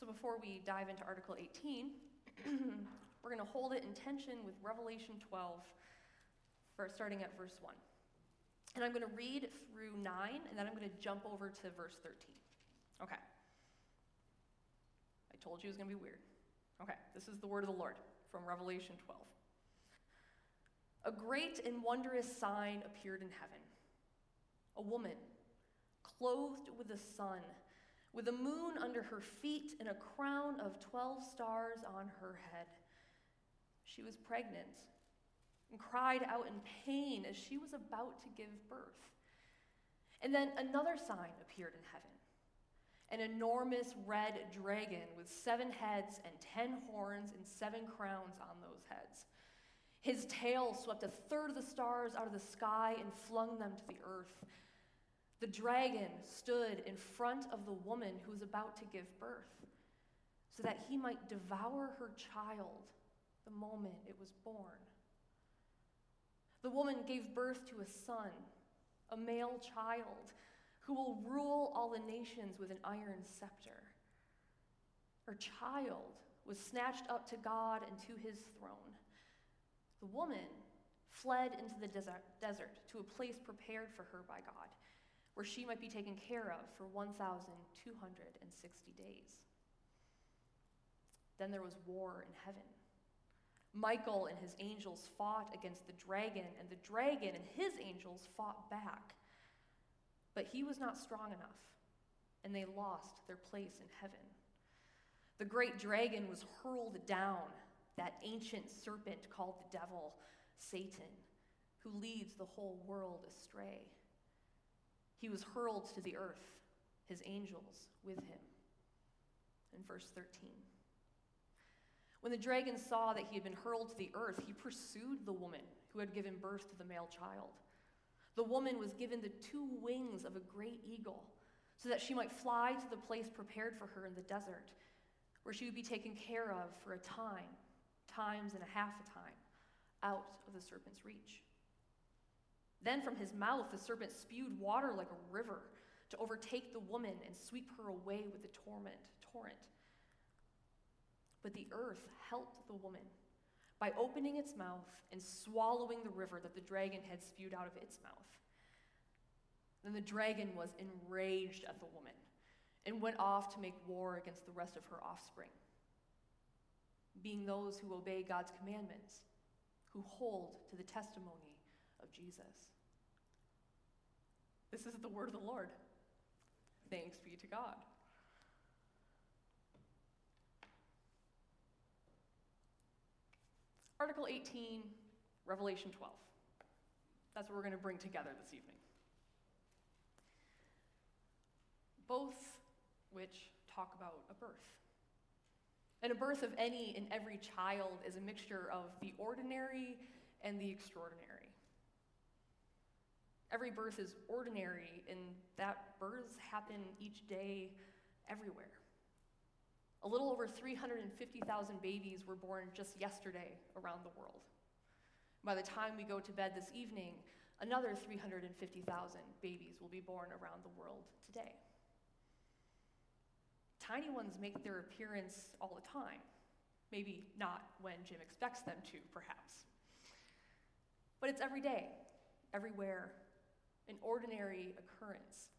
So before we dive into Article 18, we're going to hold it in tension with Revelation 12, for, starting at verse 1. And I'm going to read through 9, and then I'm going to jump over to verse 13. Okay. I told you it was going to be weird. Okay, this is the word of the Lord from Revelation 12. A great and wondrous sign appeared in heaven a woman clothed with the sun, with the moon under her feet, and a crown of 12 stars on her head. She was pregnant and cried out in pain as she was about to give birth. And then another sign appeared in heaven an enormous red dragon with seven heads and ten horns and seven crowns on those heads. His tail swept a third of the stars out of the sky and flung them to the earth. The dragon stood in front of the woman who was about to give birth so that he might devour her child the moment it was born. The woman gave birth to a son, a male child, who will rule all the nations with an iron scepter. Her child was snatched up to God and to his throne. The woman fled into the desert, to a place prepared for her by God, where she might be taken care of for 1,260 days. Then there was war in heaven. Michael and his angels fought against the dragon, and the dragon and his angels fought back. But he was not strong enough, and they lost their place in heaven. The great dragon was hurled down, that ancient serpent called the devil, Satan, who leads the whole world astray. He was hurled to the earth, his angels with him. In verse 13. When the dragon saw that he had been hurled to the earth, he pursued the woman who had given birth to the male child. The woman was given the two wings of a great eagle so that she might fly to the place prepared for her in the desert, where she would be taken care of for a time, times and a half a time, out of the serpent's reach. Then from his mouth the serpent spewed water like a river to overtake the woman and sweep her away with the torment, torrent. But the earth helped the woman by opening its mouth and swallowing the river that the dragon had spewed out of its mouth. Then the dragon was enraged at the woman and went off to make war against the rest of her offspring, being those who obey God's commandments, who hold to the testimony of Jesus. This is the word of the Lord. Thanks be to God. Article 18, Revelation 12. That's what we're going to bring together this evening. Both which talk about a birth. And a birth of any and every child is a mixture of the ordinary and the extraordinary. Every birth is ordinary, and that births happen each day everywhere. A little over 350,000 babies were born just yesterday around the world. By the time we go to bed this evening, another 350,000 babies will be born around the world today. Tiny ones make their appearance all the time. Maybe not when Jim expects them to, perhaps. But it's every day, everywhere, an ordinary occurrence,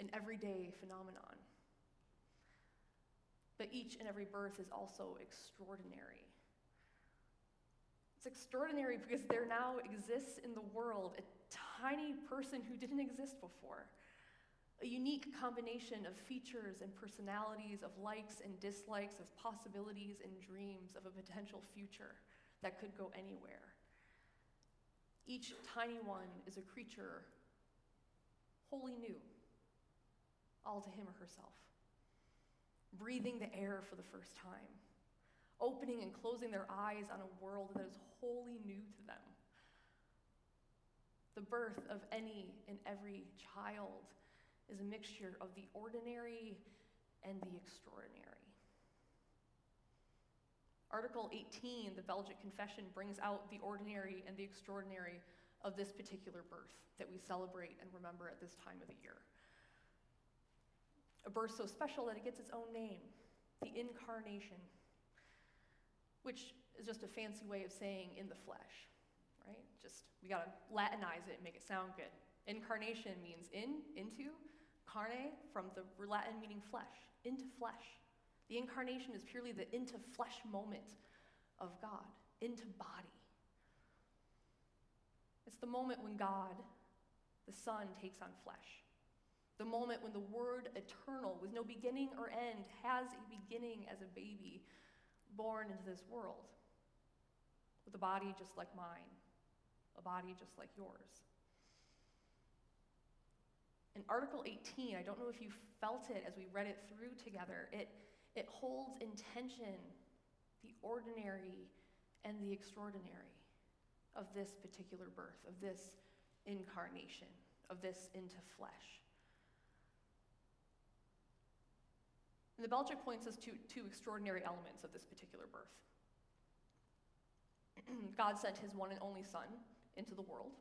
an everyday phenomenon. But each and every birth is also extraordinary. It's extraordinary because there now exists in the world a tiny person who didn't exist before. A unique combination of features and personalities, of likes and dislikes, of possibilities and dreams of a potential future that could go anywhere. Each tiny one is a creature wholly new, all to him or herself breathing the air for the first time, opening and closing their eyes on a world that is wholly new to them. The birth of any and every child is a mixture of the ordinary and the extraordinary. Article 18, the Belgic Confession, brings out the ordinary and the extraordinary of this particular birth that we celebrate and remember at this time of the year a birth so special that it gets its own name the incarnation, which is just a fancy way of saying in the flesh, right? Just, we gotta Latinize it and make it sound good. Incarnation means in, into, carne, from the Latin meaning flesh, into flesh. The incarnation is purely the into flesh moment of God, into body. It's the moment when God, the Son, takes on flesh. The moment when the Word eternal, with no beginning or end, has a beginning as a baby born into this world. With a body just like mine, a body just like yours. In Article 18, I don't know if you felt it as we read it through together, it, it holds in tension the ordinary and the extraordinary of this particular birth, of this incarnation, of this into flesh. And the Belgic points us to two extraordinary elements of this particular birth. God sent his one and only Son into the world.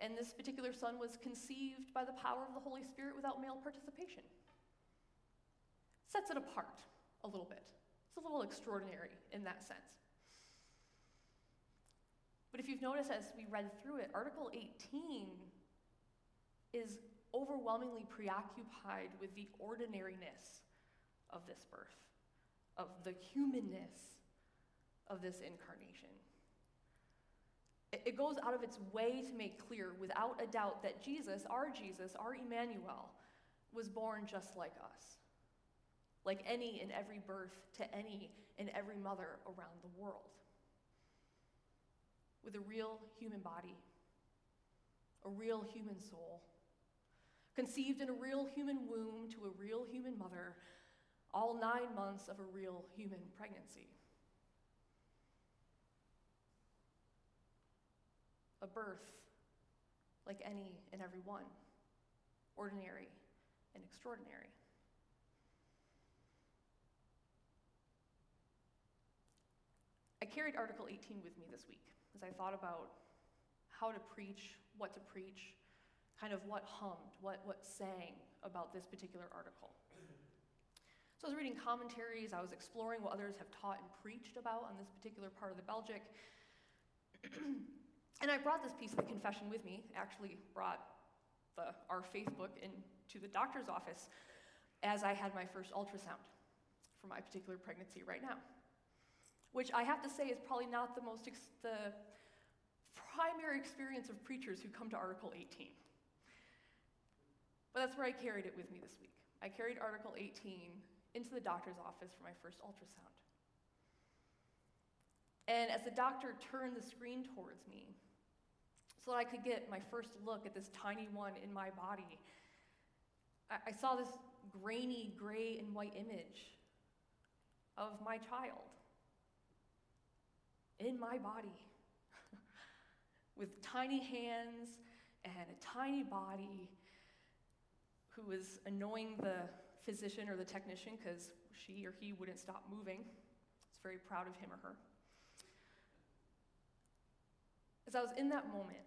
And this particular son was conceived by the power of the Holy Spirit without male participation. Sets it apart a little bit. It's a little extraordinary in that sense. But if you've noticed as we read through it, Article 18 is overwhelmingly preoccupied with the ordinariness of this birth, of the humanness of this incarnation. It goes out of its way to make clear, without a doubt, that Jesus, our Jesus, our Emmanuel, was born just like us, like any and every birth to any and every mother around the world, with a real human body, a real human soul conceived in a real human womb to a real human mother, all nine months of a real human pregnancy. A birth like any and every one, ordinary and extraordinary. I carried Article 18 with me this week as I thought about how to preach, what to preach, kind of what hummed, what, what sang about this particular article. So I was reading commentaries, I was exploring what others have taught and preached about on this particular part of the Belgic. and I brought this piece of the confession with me, actually brought the, our faith book into the doctor's office as I had my first ultrasound for my particular pregnancy right now. Which I have to say is probably not the most, ex- the primary experience of preachers who come to Article 18. But that's where I carried it with me this week. I carried Article 18 into the doctor's office for my first ultrasound. And as the doctor turned the screen towards me, so that I could get my first look at this tiny one in my body, I, I saw this grainy gray and white image of my child in my body with tiny hands and a tiny body who was annoying the physician or the technician because she or he wouldn't stop moving. I was very proud of him or her. As I was in that moment,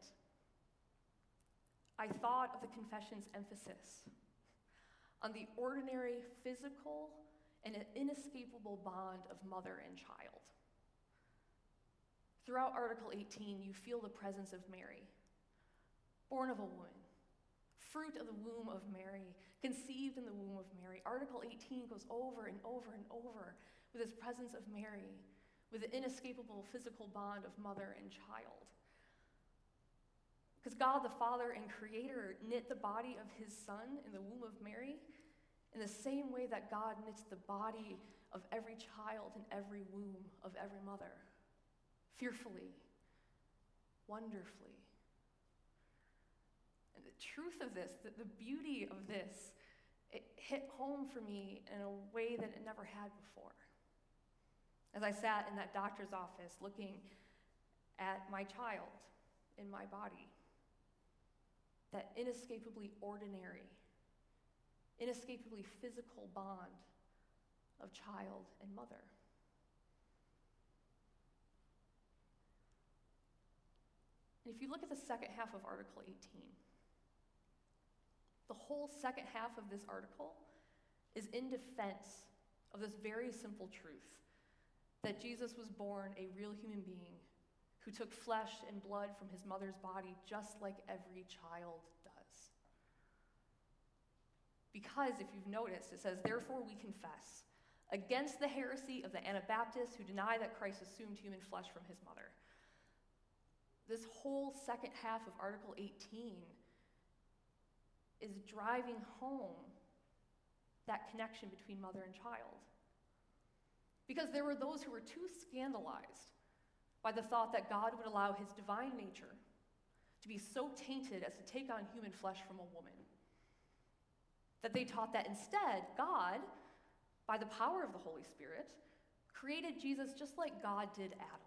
I thought of the confession's emphasis on the ordinary physical and an inescapable bond of mother and child. Throughout Article 18, you feel the presence of Mary, born of a woman, fruit of the womb of Mary, conceived in the womb of Mary. Article 18 goes over and over and over with this presence of Mary, with the inescapable physical bond of mother and child. Because God the Father and Creator knit the body of his Son in the womb of Mary in the same way that God knits the body of every child in every womb of every mother, fearfully, wonderfully And the truth of this, the, the beauty of this, it hit home for me in a way that it never had before. As I sat in that doctor's office looking at my child in my body, that inescapably ordinary, inescapably physical bond of child and mother. And if you look at the second half of Article 18, the whole second half of this article is in defense of this very simple truth that Jesus was born a real human being who took flesh and blood from his mother's body just like every child does. Because if you've noticed, it says, Therefore we confess against the heresy of the Anabaptists who deny that Christ assumed human flesh from his mother. This whole second half of Article 18 is driving home that connection between mother and child. Because there were those who were too scandalized by the thought that God would allow his divine nature to be so tainted as to take on human flesh from a woman. That they taught that instead, God, by the power of the Holy Spirit, created Jesus just like God did Adam.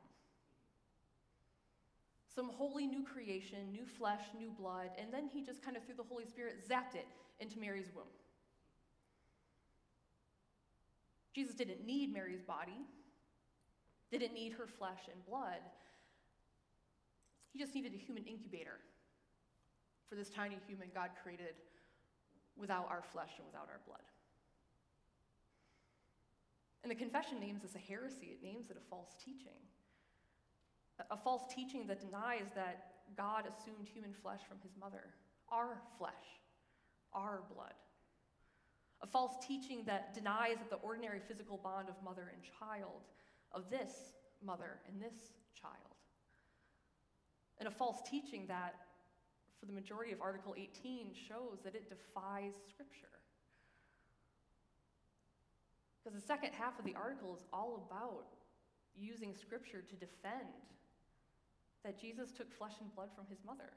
Some holy new creation, new flesh, new blood, and then he just kind of, through the Holy Spirit, zapped it into Mary's womb. Jesus didn't need Mary's body, didn't need her flesh and blood. He just needed a human incubator for this tiny human God created without our flesh and without our blood. And the confession names this a heresy, it names it a false teaching. A false teaching that denies that God assumed human flesh from his mother, our flesh, our blood. A false teaching that denies that the ordinary physical bond of mother and child of this mother and this child. And a false teaching that, for the majority of Article 18, shows that it defies Scripture. Because the second half of the article is all about using Scripture to defend that Jesus took flesh and blood from his mother.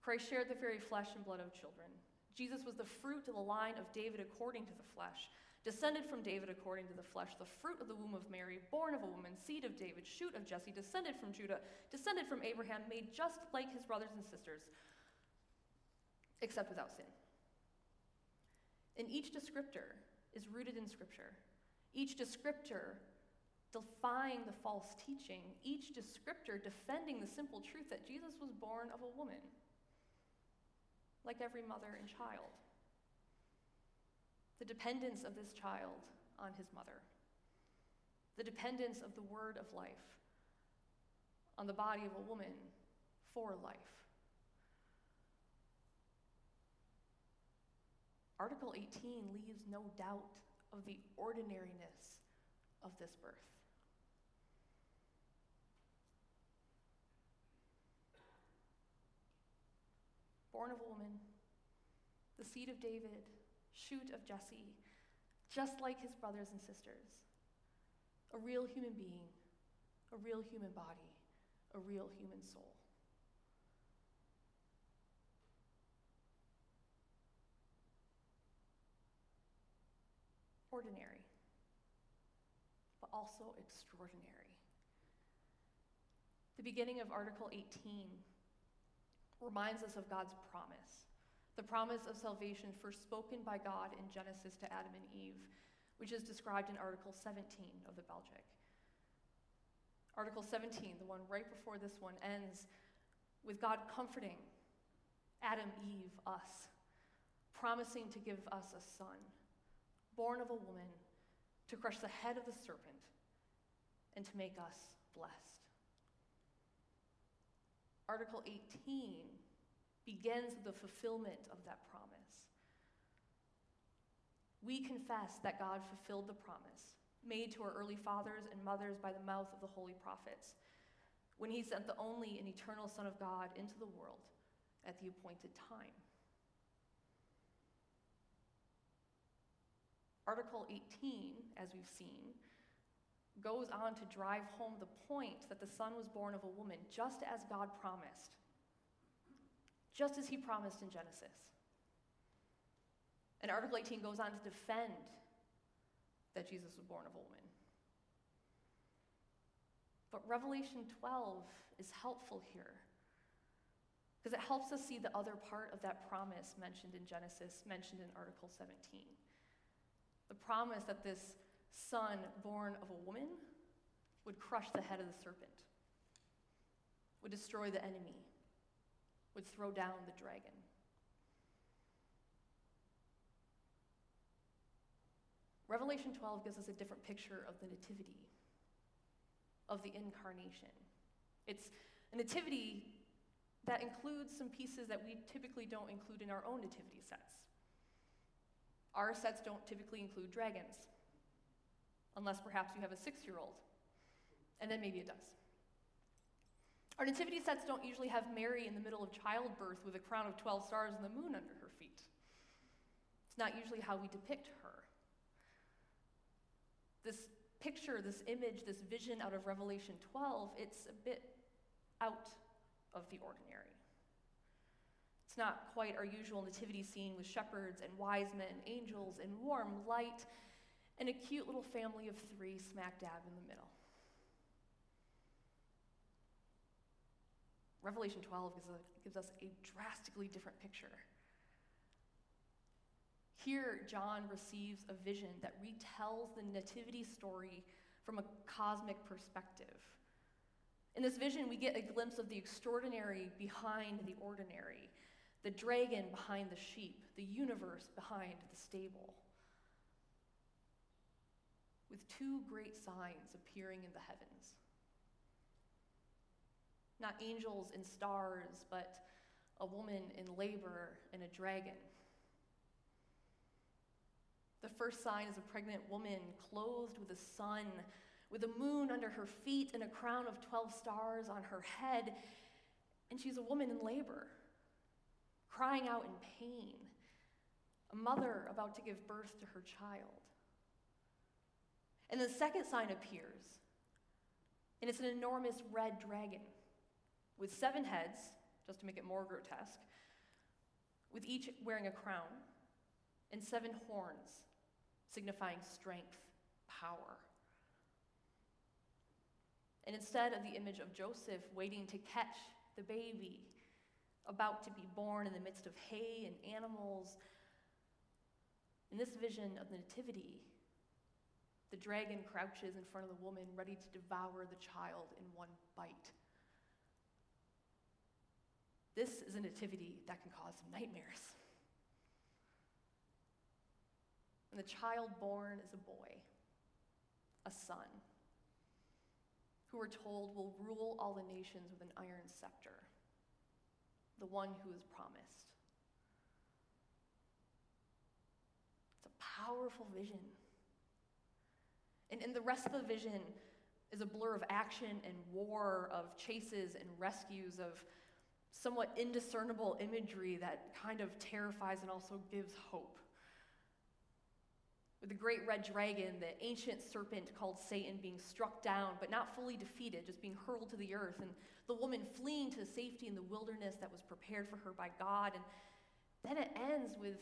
Christ shared the very flesh and blood of children. Jesus was the fruit of the line of David according to the flesh descended from David according to the flesh, the fruit of the womb of Mary, born of a woman, seed of David, shoot of Jesse, descended from Judah, descended from Abraham, made just like his brothers and sisters, except without sin. And each descriptor is rooted in Scripture. Each descriptor defying the false teaching, each descriptor defending the simple truth that Jesus was born of a woman, like every mother and child the dependence of this child on his mother, the dependence of the word of life on the body of a woman for life. Article 18 leaves no doubt of the ordinariness of this birth. Born of a woman, the seed of David, shoot of Jesse, just like his brothers and sisters. A real human being, a real human body, a real human soul. Ordinary, but also extraordinary. The beginning of Article 18 reminds us of God's promise the promise of salvation first spoken by God in Genesis to Adam and Eve, which is described in Article 17 of the Belgic. Article 17, the one right before this one, ends with God comforting Adam, Eve, us, promising to give us a son, born of a woman, to crush the head of the serpent, and to make us blessed. Article 18 begins with the fulfillment of that promise. We confess that God fulfilled the promise made to our early fathers and mothers by the mouth of the holy prophets when he sent the only and eternal Son of God into the world at the appointed time. Article 18, as we've seen, goes on to drive home the point that the Son was born of a woman, just as God promised just as he promised in Genesis. And Article 18 goes on to defend that Jesus was born of a woman. But Revelation 12 is helpful here because it helps us see the other part of that promise mentioned in Genesis, mentioned in Article 17. The promise that this son born of a woman would crush the head of the serpent, would destroy the enemy, would throw down the dragon. Revelation 12 gives us a different picture of the Nativity, of the incarnation. It's a nativity that includes some pieces that we typically don't include in our own nativity sets. Our sets don't typically include dragons, unless perhaps you have a six year old, and then maybe it does. Our nativity sets don't usually have Mary in the middle of childbirth with a crown of 12 stars and the moon under her feet. It's not usually how we depict her. This picture, this image, this vision out of Revelation 12, it's a bit out of the ordinary. It's not quite our usual nativity scene with shepherds and wise men, angels, and warm light, and a cute little family of three smack dab in the middle. Revelation 12 gives, a, gives us a drastically different picture. Here, John receives a vision that retells the nativity story from a cosmic perspective. In this vision, we get a glimpse of the extraordinary behind the ordinary, the dragon behind the sheep, the universe behind the stable. With two great signs appearing in the heavens. Not angels and stars, but a woman in labor and a dragon. The first sign is a pregnant woman clothed with a sun with a moon under her feet and a crown of 12 stars on her head. And she's a woman in labor, crying out in pain, a mother about to give birth to her child. And the second sign appears, and it's an enormous red dragon with seven heads, just to make it more grotesque, with each wearing a crown, and seven horns, signifying strength, power. And instead of the image of Joseph waiting to catch the baby, about to be born in the midst of hay and animals, in this vision of the Nativity, the dragon crouches in front of the woman, ready to devour the child in one bite. This is a nativity that can cause nightmares. And the child born is a boy, a son who we're told will rule all the nations with an iron scepter, the one who is promised. It's a powerful vision. And, and the rest of the vision is a blur of action and war, of chases and rescues, of somewhat indiscernible imagery that kind of terrifies and also gives hope with the great red dragon, the ancient serpent called Satan, being struck down, but not fully defeated, just being hurled to the earth, and the woman fleeing to safety in the wilderness that was prepared for her by God. And then it ends with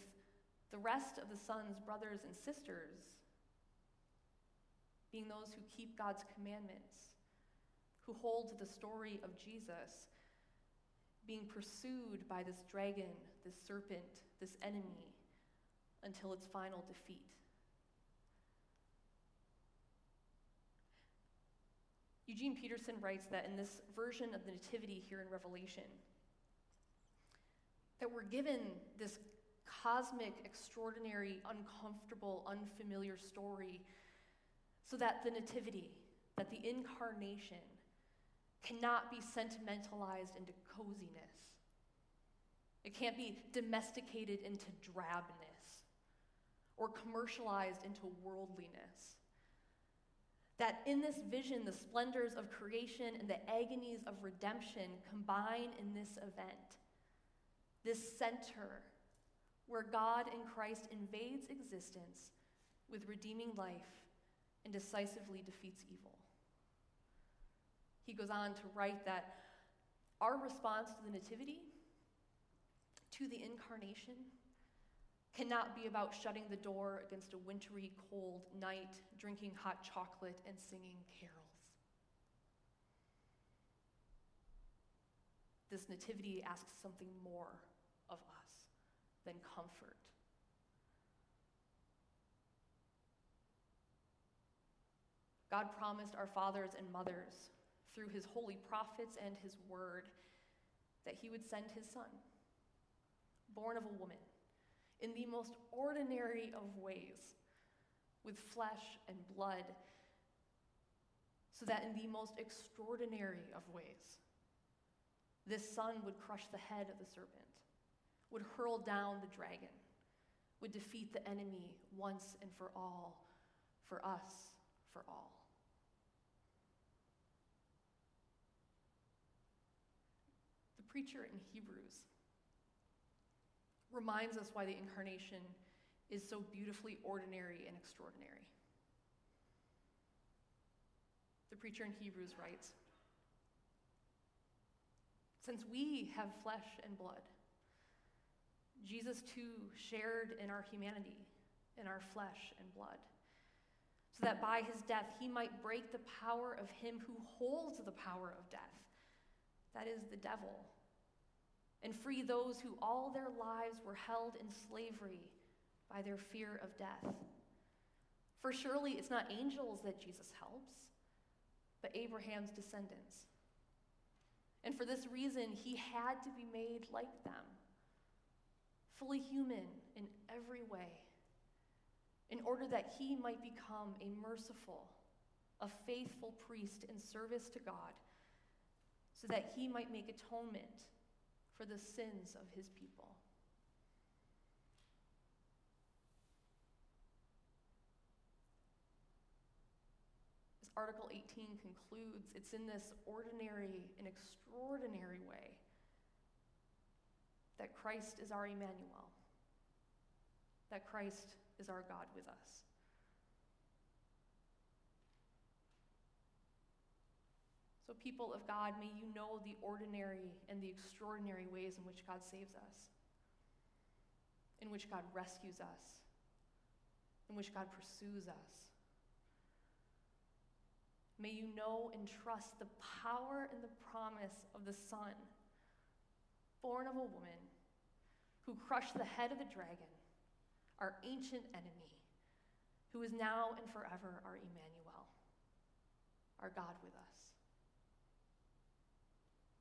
the rest of the son's brothers and sisters being those who keep God's commandments, who hold the story of Jesus, being pursued by this dragon, this serpent, this enemy, until its final defeat. Eugene Peterson writes that in this version of the Nativity here in Revelation, that we're given this cosmic, extraordinary, uncomfortable, unfamiliar story so that the Nativity, that the incarnation, cannot be sentimentalized into coziness. It can't be domesticated into drabness or commercialized into worldliness. That in this vision, the splendors of creation and the agonies of redemption combine in this event. This center where God in Christ invades existence with redeeming life and decisively defeats evil. He goes on to write that our response to the Nativity, to the Incarnation, cannot be about shutting the door against a wintry, cold night, drinking hot chocolate, and singing carols. This nativity asks something more of us than comfort. God promised our fathers and mothers through his holy prophets and his word that he would send his son, born of a woman in the most ordinary of ways, with flesh and blood, so that in the most extraordinary of ways, this son would crush the head of the serpent, would hurl down the dragon, would defeat the enemy once and for all, for us, for all. The preacher in Hebrews reminds us why the incarnation is so beautifully ordinary and extraordinary. The preacher in Hebrews writes Since we have flesh and blood, Jesus too shared in our humanity, in our flesh and blood, so that by his death he might break the power of him who holds the power of death, that is, the devil, and free those who all their lives were held in slavery by their fear of death. For surely it's not angels that Jesus helps, but Abraham's descendants. And for this reason, he had to be made like them, fully human in every way, in order that he might become a merciful, a faithful priest in service to God, so that he might make atonement for the sins of his people. Article 18 concludes it's in this ordinary and extraordinary way that Christ is our Emmanuel, that Christ is our God with us. People of God, may you know the ordinary and the extraordinary ways in which God saves us, in which God rescues us, in which God pursues us. May you know and trust the power and the promise of the Son, born of a woman, who crushed the head of the dragon, our ancient enemy, who is now and forever our Emmanuel, our God with us.